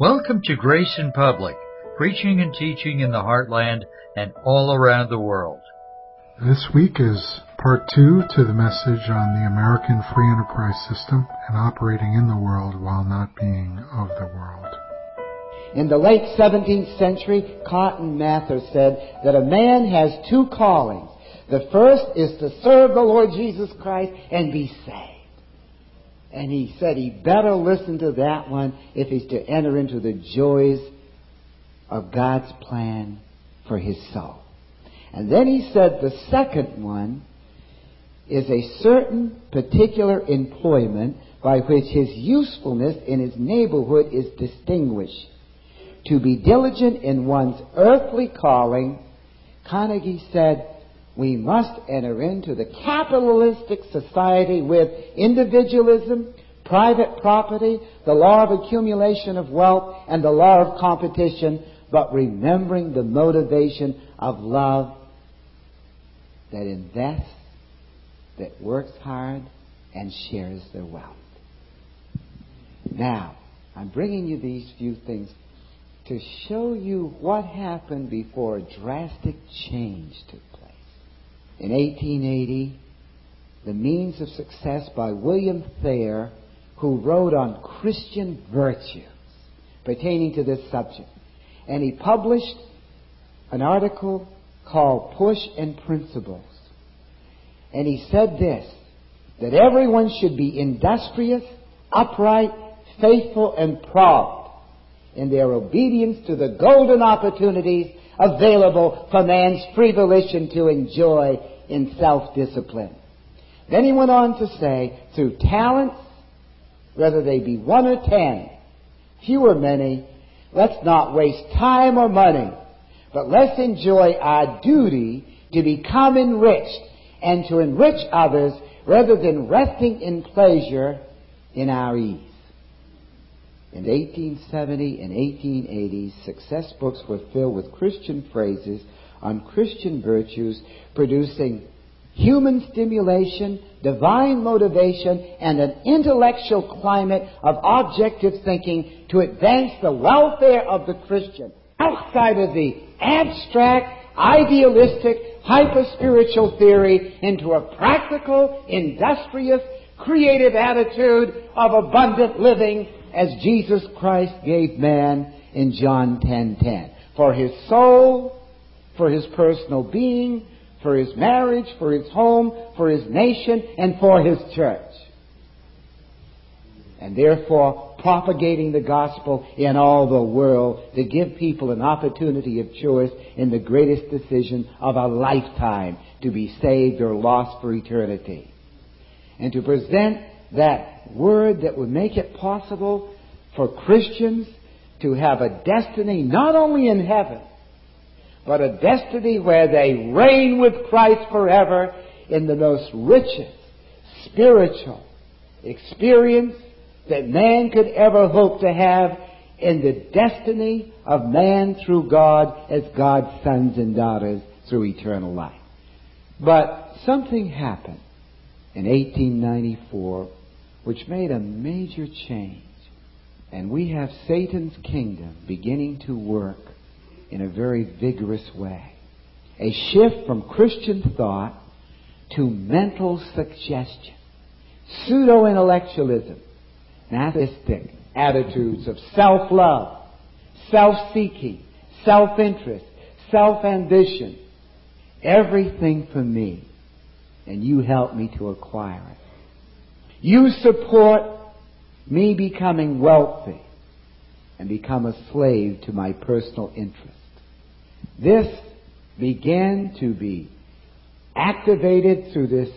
Welcome to Grace in Public, preaching and teaching in the heartland and all around the world. This week is part two to the message on the American free enterprise system and operating in the world while not being of the world. In the late 17th century, Cotton Mather said that a man has two callings. The first is to serve the Lord Jesus Christ and be saved. And he said he better listen to that one if he's to enter into the joys of God's plan for his soul. And then he said the second one is a certain particular employment by which his usefulness in his neighborhood is distinguished. To be diligent in one's earthly calling, Carnegie said, we must enter into the capitalistic society with individualism, private property, the law of accumulation of wealth, and the law of competition, but remembering the motivation of love that invests, that works hard, and shares their wealth. Now, I'm bringing you these few things to show you what happened before drastic change took. In 1880, The Means of Success by William Thayer, who wrote on Christian virtues pertaining to this subject. And he published an article called Push and Principles. And he said this, that everyone should be industrious, upright, faithful, and prompt in their obedience to the golden opportunities available for man's free volition to enjoy in self-discipline. Then he went on to say, through talents, whether they be one or ten, few or many, let's not waste time or money, but let's enjoy our duty to become enriched and to enrich others rather than resting in pleasure in our ease. In 1870 and 1880, success books were filled with Christian phrases on Christian virtues, producing human stimulation, divine motivation, and an intellectual climate of objective thinking to advance the welfare of the Christian. Outside of the abstract, idealistic, hyper-spiritual theory into a practical, industrious, creative attitude of abundant living as Jesus Christ gave man in John 10:10. For his soul, for his personal being, for his marriage, for his home, for his nation, and for his church. And therefore propagating the gospel in all the world to give people an opportunity of choice in the greatest decision of a lifetime to be saved or lost for eternity. And to present that word that would make it possible for Christians to have a destiny not only in heaven, but a destiny where they reign with Christ forever in the most richest spiritual experience that man could ever hope to have in the destiny of man through God as God's sons and daughters through eternal life. But something happened in 1894 which made a major change. And we have Satan's kingdom beginning to work in a very vigorous way. A shift from Christian thought to mental suggestion, pseudo intellectualism, narcissistic attitudes of self love, self seeking, self interest, self ambition. Everything for me, and you help me to acquire it. You support me becoming wealthy and become a slave to my personal interest. This began to be activated through this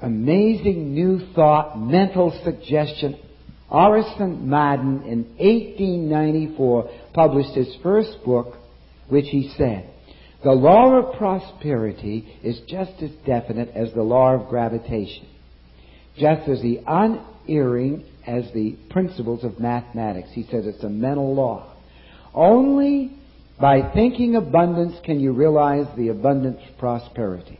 amazing new thought, mental suggestion. Orison Marden in 1894 published his first book, which he said, the law of prosperity is just as definite as the law of gravitation, just as the unerring as the principles of mathematics. He says it's a mental law. Only by thinking abundance can you realize the abundant prosperity.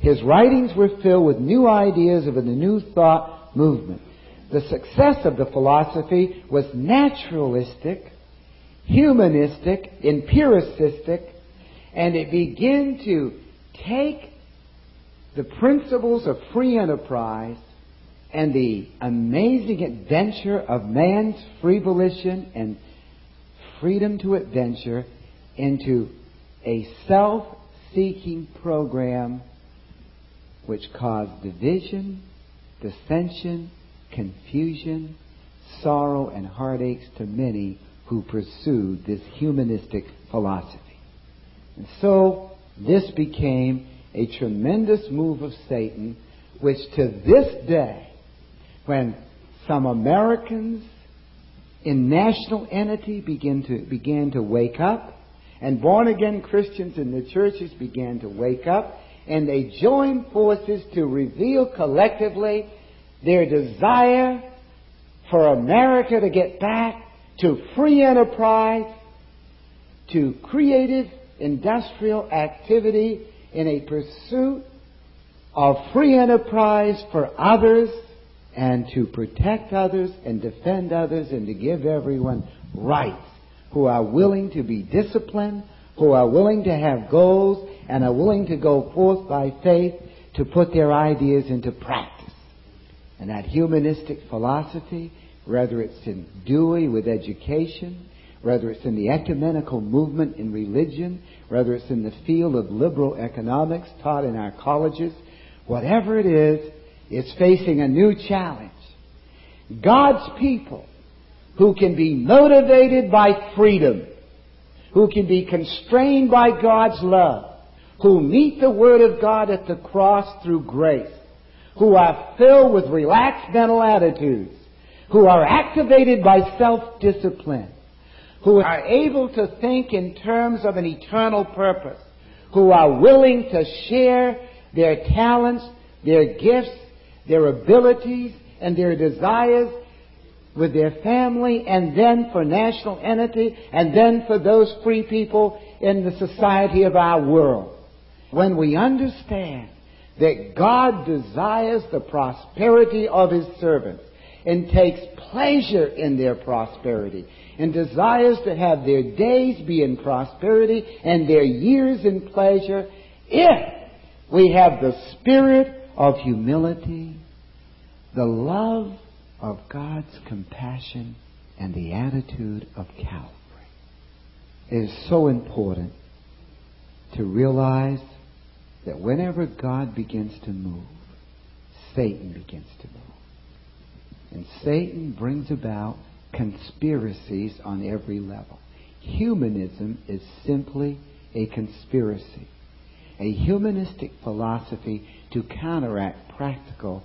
His writings were filled with new ideas of the new thought movement. The success of the philosophy was naturalistic, humanistic, empiricistic, and it began to take the principles of free enterprise and the amazing adventure of man's free volition and freedom to adventure into a self-seeking program which caused division, dissension, confusion, sorrow, and heartaches to many who pursued this humanistic philosophy. And so, this became a tremendous move of Satan, which to this day, when some Americans in national entity begin to, began to wake up, and born again Christians in the churches began to wake up, and they joined forces to reveal collectively their desire for America to get back to free enterprise, to creative industrial activity in a pursuit of free enterprise for others and to protect others and defend others and to give everyone rights who are willing to be disciplined, who are willing to have goals and are willing to go forth by faith to put their ideas into practice. And that humanistic philosophy, whether it's in Dewey with education, whether it's in the ecumenical movement in religion, whether it's in the field of liberal economics taught in our colleges, whatever it is, is facing a new challenge. God's people who can be motivated by freedom, who can be constrained by God's love, who meet the Word of God at the cross through grace, who are filled with relaxed mental attitudes, who are activated by self-discipline, who are able to think in terms of an eternal purpose, who are willing to share their talents, their gifts, their abilities, and their desires with their family, and then for national entity, and then for those free people in the society of our world. When we understand that God desires the prosperity of His servants and takes pleasure in their prosperity and desires to have their days be in prosperity and their years in pleasure if we have the spirit of humility, the love of God's compassion, and the attitude of Calvary. It is so important to realize that whenever God begins to move, Satan begins to move. And Satan brings about conspiracies on every level. Humanism is simply a conspiracy, a humanistic philosophy to counteract practical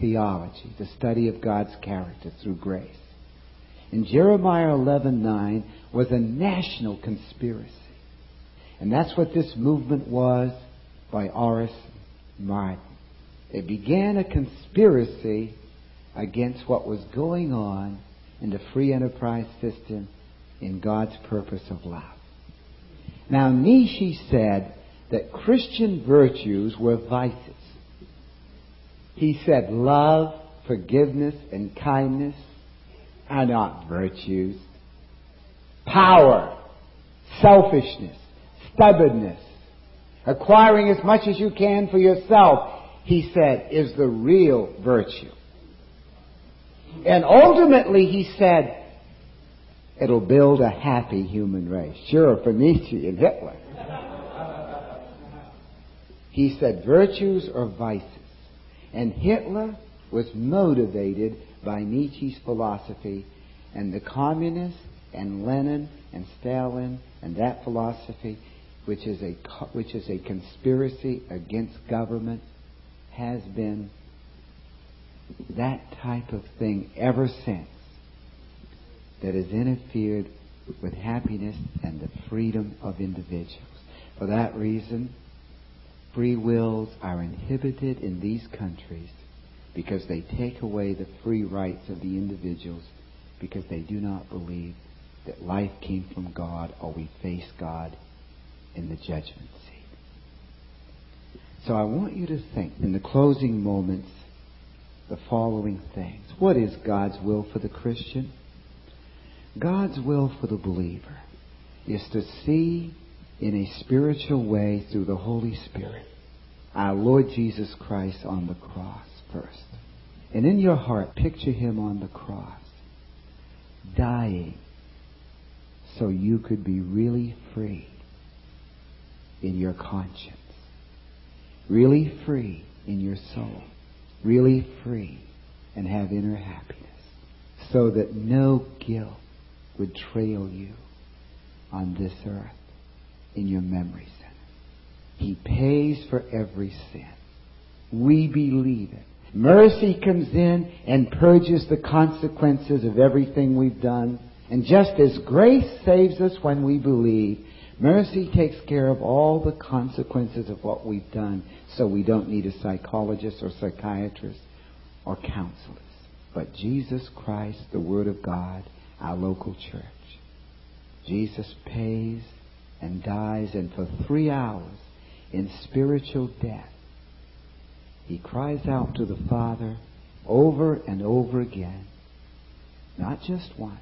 theology, the study of God's character through grace. And Jeremiah 11:9 was a national conspiracy. And that's what this movement was by R.S. Martin. It began a conspiracy against what was going on in the free enterprise system in God's purpose of love. Now, Nietzsche said that Christian virtues were vices. He said love, forgiveness, and kindness are not virtues. Power, selfishness, stubbornness, acquiring as much as you can for yourself, he said, is the real virtue. And ultimately, he said, it'll build a happy human race. Sure, Nietzsche and Hitler. He said, virtues or vices. And Hitler was motivated by Nietzsche's philosophy, and the communists and Lenin and Stalin and that philosophy, which is a which is a conspiracy against government, has been that type of thing ever since that has interfered with happiness and the freedom of individuals. For that reason, free wills are inhibited in these countries because they take away the free rights of the individuals because they do not believe that life came from God or we face God in the judgment seat. So I want you to think in the closing moments the following things. What is God's will for the Christian? God's will for the believer is to see in a spiritual way through the Holy Spirit our Lord Jesus Christ on the cross first. And in your heart, picture him on the cross, dying so you could be really free in your conscience, really free in your soul, really free and have inner happiness, so that no guilt would trail you on this earth in your memory center. He pays for every sin. We believe it. Mercy comes in and purges the consequences of everything we've done. And just as grace saves us when we believe, mercy takes care of all the consequences of what we've done so we don't need a psychologist or psychiatrist or counselors. But Jesus Christ, the Word of God, our local church. Jesus pays and dies, and for three hours in spiritual death, he cries out to the Father over and over again, not just once,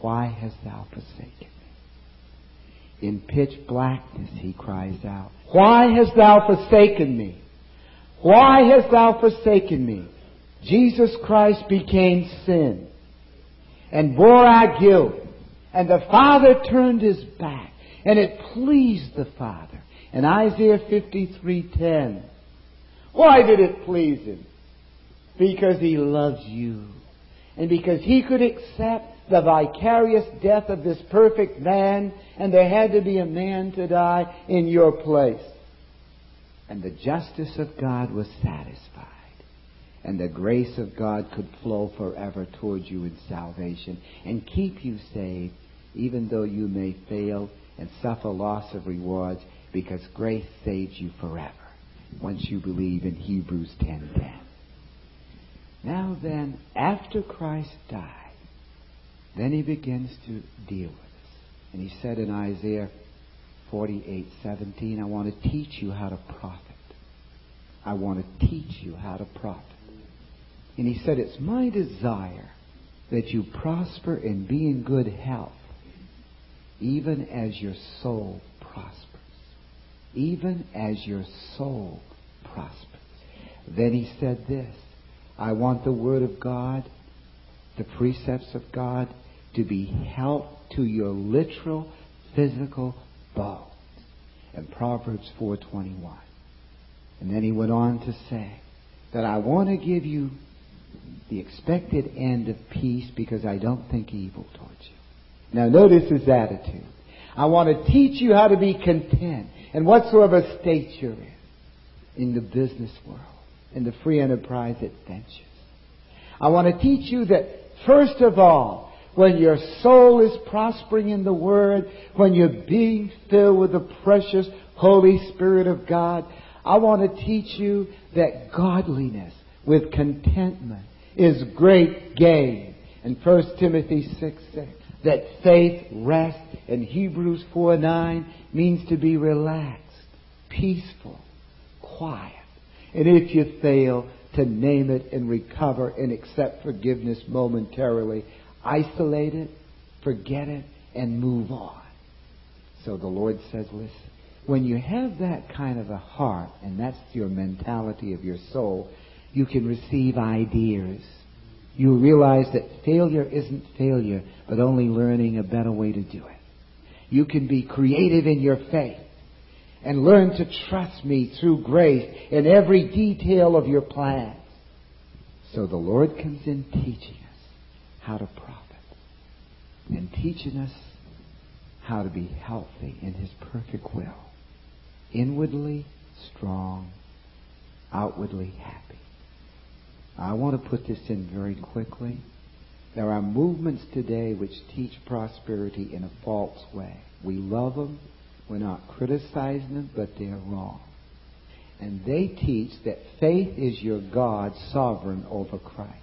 Why hast thou forsaken me? In pitch blackness he cries out, Why hast thou forsaken me? Why hast thou forsaken me? Jesus Christ became sin and bore our guilt. And the Father turned his back. And it pleased the Father. In Isaiah 53:10, why did it please him? Because he loves you. And because he could accept the vicarious death of this perfect man, and there had to be a man to die in your place. And the justice of God was satisfied. And the grace of God could flow forever towards you in salvation and keep you saved, even though you may fail and suffer loss of rewards, because grace saves you forever once you believe in Hebrews 10:10. Now then, after Christ died, then he begins to deal with us. And he said in Isaiah 48:17, I want to teach you how to profit. I want to teach you how to profit. And he said, It's my desire that you prosper and be in good health, even as your soul prospers even as your soul prospers. Then he said this I want the Word of God, the precepts of God, to be help to your literal physical bones. In Proverbs 4:21. And then he went on to say that I want to give you the expected end of peace because I don't think evil towards you. Now notice his attitude. I want to teach you how to be content in whatsoever state you're in, in the business world, in the free enterprise adventures. I want to teach you that first of all, when your soul is prospering in the Word, when you're being filled with the precious Holy Spirit of God, I want to teach you that godliness with contentment is great gain. In 1 Timothy 6 6 that faith, rest, in Hebrews 4 9 means to be relaxed, peaceful, quiet. And if you fail, to name it and recover and accept forgiveness momentarily, isolate it, forget it, and move on. So the Lord says, listen, when you have that kind of a heart, and that's your mentality of your soul, you can receive ideas you realize that failure isn't failure, but only learning a better way to do it. You can be creative in your faith and learn to trust me through grace in every detail of your plans. So the Lord comes in teaching us how to profit and teaching us how to be healthy in His perfect will. Inwardly strong, outwardly happy. I want to put this in very quickly. There are movements today which teach prosperity in a false way. We love them. We're not criticizing them, but they're wrong. And they teach that faith is your God sovereign over Christ.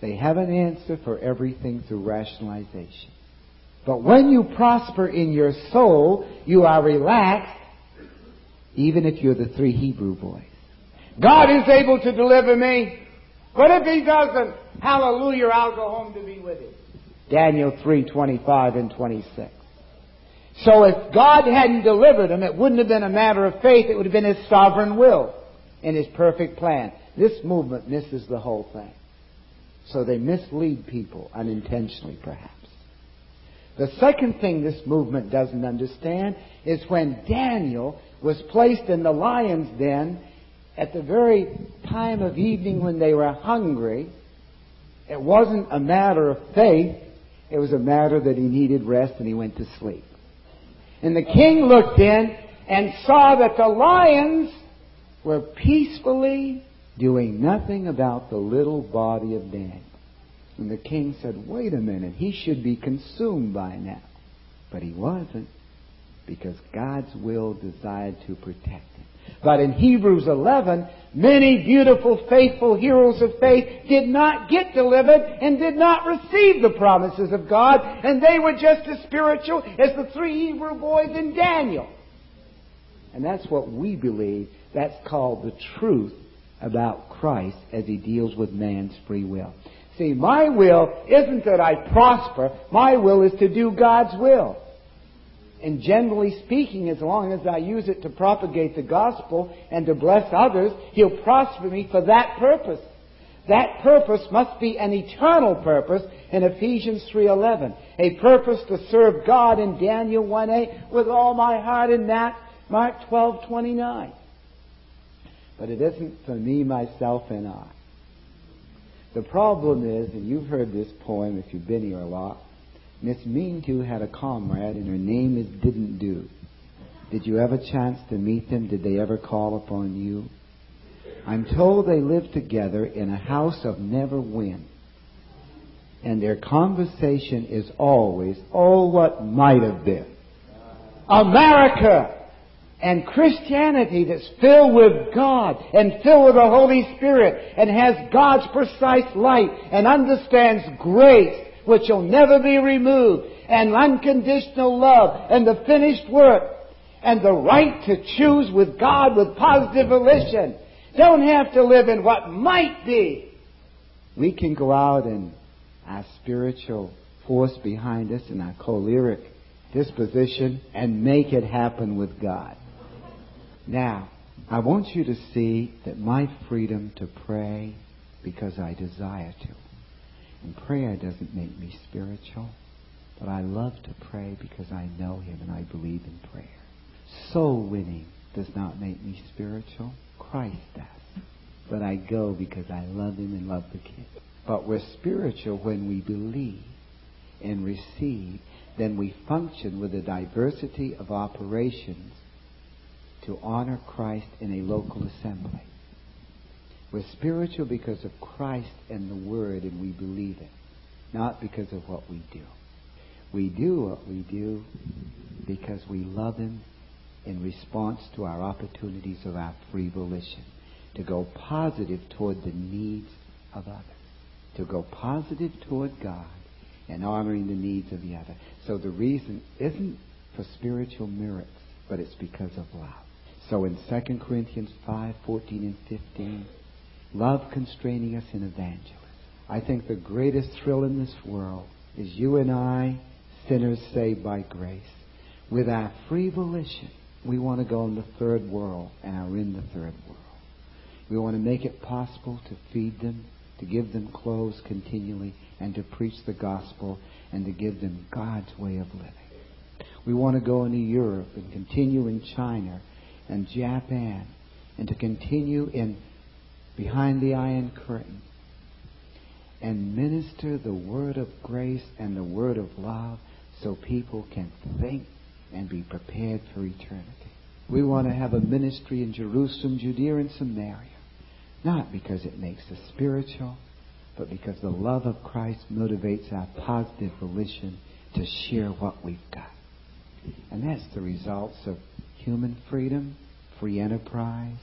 They have an answer for everything through rationalization. But when you prosper in your soul, you are relaxed, even if you're the three Hebrew boys. God is able to deliver me. What if he doesn't? Hallelujah, I'll go home to be with him. Daniel 3, 25 and 26. So if God hadn't delivered him, it wouldn't have been a matter of faith, it would have been his sovereign will and his perfect plan. This movement misses the whole thing. So they mislead people unintentionally, perhaps. The second thing this movement doesn't understand is when Daniel was placed in the lion's den at the very time of evening when they were hungry, it wasn't a matter of faith, it was a matter that he needed rest and he went to sleep. And the king looked in and saw that the lions were peacefully doing nothing about the little body of Daniel. And the king said, wait a minute, he should be consumed by now. But he wasn't, because God's will desired to protect him. But in Hebrews 11, many beautiful, faithful heroes of faith did not get delivered and did not receive the promises of God, and they were just as spiritual as the three Hebrew boys in Daniel. And that's what we believe. That's called the truth about Christ as he deals with man's free will. See, my will isn't that I prosper. My will is to do God's will. And generally speaking, as long as I use it to propagate the gospel and to bless others, He'll prosper me for that purpose. That purpose must be an eternal purpose in Ephesians 3.11. A purpose to serve God in Daniel 1.8 with all my heart in that, Mark 12.29. But it isn't for me, myself, and I. The problem is, and you've heard this poem if you've been here a lot, Miss Mean Too had a comrade, and her name is Didn't Do. Did you have a chance to meet them? Did they ever call upon you? I'm told they live together in a house of never win. And their conversation is always, oh, what might have been. America! and Christianity that's filled with God and filled with the Holy Spirit and has God's precise light and understands grace which will never be removed and unconditional love and the finished work and the right to choose with God with positive volition. Don't have to live in what might be. We can go out and our spiritual force behind us and our choleric disposition and make it happen with God. Now, I want you to see that my freedom to pray because I desire to. And prayer doesn't make me spiritual, but I love to pray because I know Him and I believe in prayer. Soul winning does not make me spiritual. Christ does. But I go because I love Him and love the kid. But we're spiritual when we believe and receive. Then we function with a diversity of operations to honor Christ in a local assembly. We're spiritual because of Christ and the Word, and we believe it, not because of what we do. We do what we do because we love Him in response to our opportunities of our free volition, to go positive toward the needs of others, to go positive toward God and honoring the needs of the other. So the reason isn't for spiritual merits, but it's because of love. So in 2 Corinthians 5, 14 and 15, love constraining us in evangelism. I think the greatest thrill in this world is you and I, sinners saved by grace, with our free volition, we want to go in the third world and are in the third world. We want to make it possible to feed them, to give them clothes continually, and to preach the gospel and to give them God's way of living. We want to go into Europe and continue in China and Japan and to continue in behind the iron curtain and minister the word of grace and the word of love so people can think and be prepared for eternity. We want to have a ministry in Jerusalem, Judea, and Samaria, not because it makes us spiritual, but because the love of Christ motivates our positive volition to share what we've got. And that's the results of human freedom, free enterprise,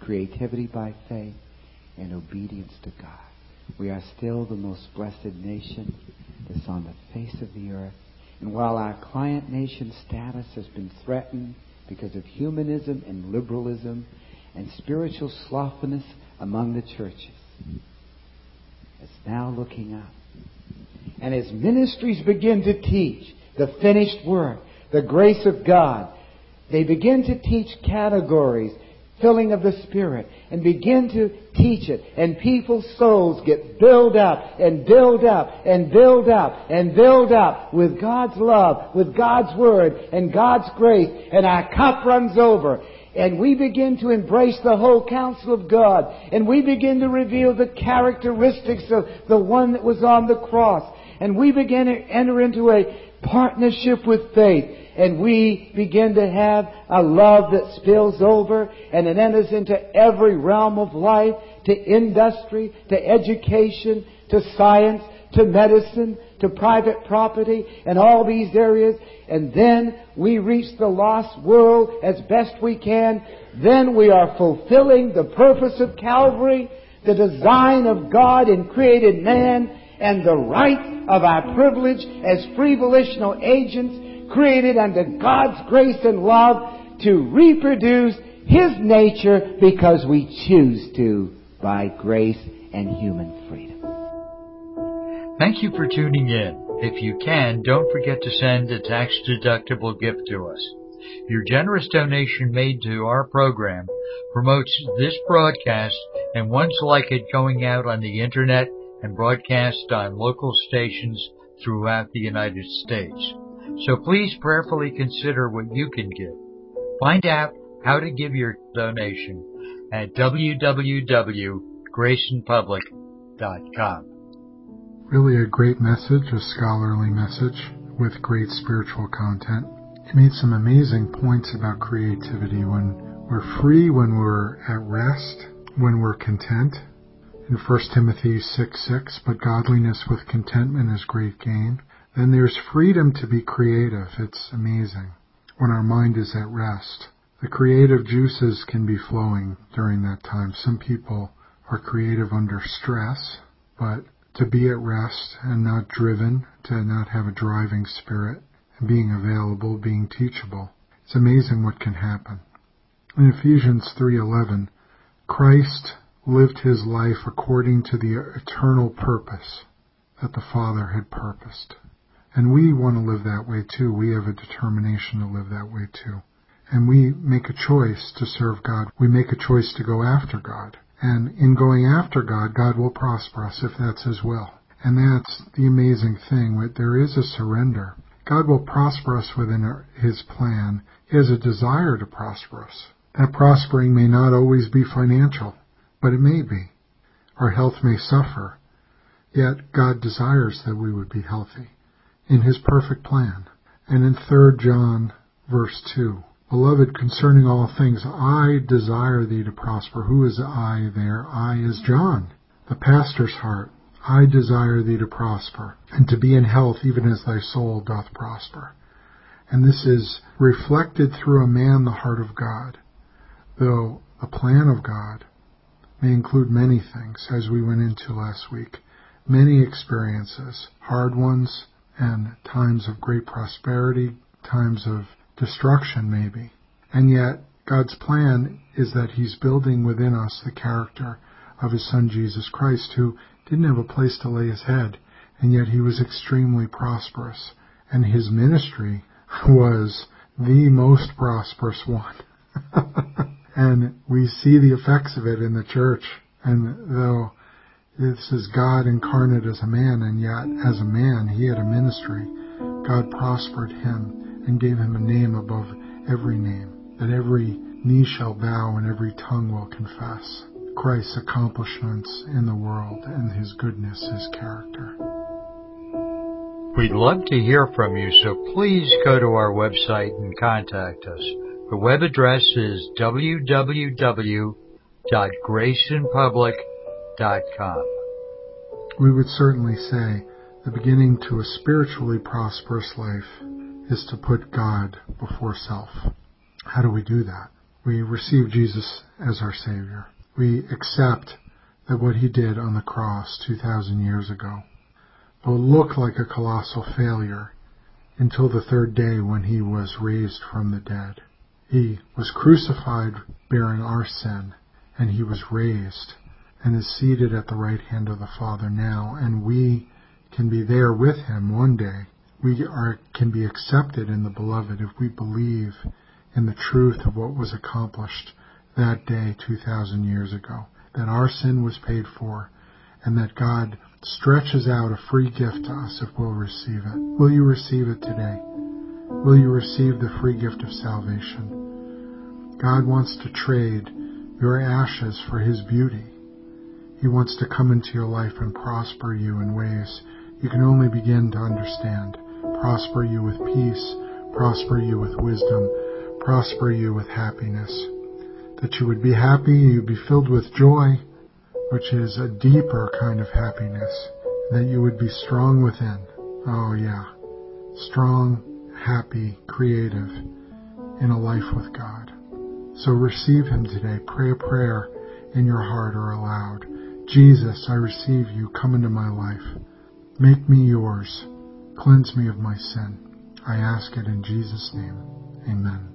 creativity by faith, and obedience to God. We are still the most blessed nation that's on the face of the earth. And while our client nation status has been threatened because of humanism and liberalism and spiritual slothfulness among the churches, is now looking up. And as ministries begin to teach the finished work, the grace of God, they begin to teach categories filling of the Spirit and begin to teach it. And people's souls get built up and built up and built up and built up with God's love, with God's Word and God's grace. And our cup runs over. And we begin to embrace the whole counsel of God. And we begin to reveal the characteristics of the one that was on the cross. And we begin to enter into a partnership with faith and we begin to have a love that spills over and it enters into every realm of life, to industry, to education, to science, to medicine, to private property, and all these areas. And then we reach the lost world as best we can. Then we are fulfilling the purpose of Calvary, the design of God in created man, and the right of our privilege as free volitional agents created under God's grace and love to reproduce His nature because we choose to by grace and human freedom. Thank you for tuning in. If you can, don't forget to send a tax deductible gift to us. Your generous donation made to our program promotes this broadcast and ones like it going out on the internet and broadcast on local stations throughout the United States. So please prayerfully consider what you can give. Find out how to give your donation at www.graceandpublic.com. Really a great message, a scholarly message with great spiritual content. He made some amazing points about creativity when we're free, when we're at rest, when we're content. In 1 Timothy 6 6, but godliness with contentment is great gain. Then there's freedom to be creative. It's amazing when our mind is at rest. The creative juices can be flowing during that time. Some people are creative under stress, but to be at rest and not driven, to not have a driving spirit, and being available, being teachable. It's amazing what can happen. In Ephesians 3:11, Christ lived his life according to the eternal purpose that the Father had purposed. And we want to live that way too. We have a determination to live that way too. And we make a choice to serve God. We make a choice to go after God. And in going after God, God will prosper us if that's His will. And that's the amazing thing. There is a surrender. God will prosper us within His plan. He has a desire to prosper us. That prospering may not always be financial, but it may be. Our health may suffer. Yet God desires that we would be healthy in his perfect plan. And in 3 John verse 2, Beloved, concerning all things, I desire thee to prosper. Who is I there? I is John, the pastor's heart. I desire thee to prosper, and to be in health even as thy soul doth prosper. And this is reflected through a man the heart of God, though the plan of God may include many things, as we went into last week, many experiences, hard ones, and times of great prosperity, times of destruction maybe. And yet, God's plan is that He's building within us the character of His Son Jesus Christ, who didn't have a place to lay His head, and yet He was extremely prosperous. And His ministry was the most prosperous one. and we see the effects of it in the church. And though this is God incarnate as a man, and yet as a man he had a ministry. God prospered him and gave him a name above every name, that every knee shall bow and every tongue will confess Christ's accomplishments in the world and his goodness, his character. We'd love to hear from you, so please go to our website and contact us. The web address is www.graceandpublic.com we would certainly say the beginning to a spiritually prosperous life is to put God before self. How do we do that? We receive Jesus as our Savior. We accept that what He did on the cross 2,000 years ago will look like a colossal failure until the third day when He was raised from the dead. He was crucified bearing our sin, and He was raised and is seated at the right hand of the Father now, and we can be there with him one day. We are, can be accepted in the beloved if we believe in the truth of what was accomplished that day 2,000 years ago, that our sin was paid for, and that God stretches out a free gift to us if we'll receive it. Will you receive it today? Will you receive the free gift of salvation? God wants to trade your ashes for His beauty. He wants to come into your life and prosper you in ways you can only begin to understand. Prosper you with peace, prosper you with wisdom, prosper you with happiness. That you would be happy, you'd be filled with joy, which is a deeper kind of happiness. That you would be strong within. Oh yeah. Strong, happy, creative in a life with God. So receive Him today. Pray a prayer in your heart or aloud. Jesus, I receive you. Come into my life. Make me yours. Cleanse me of my sin. I ask it in Jesus' name. Amen.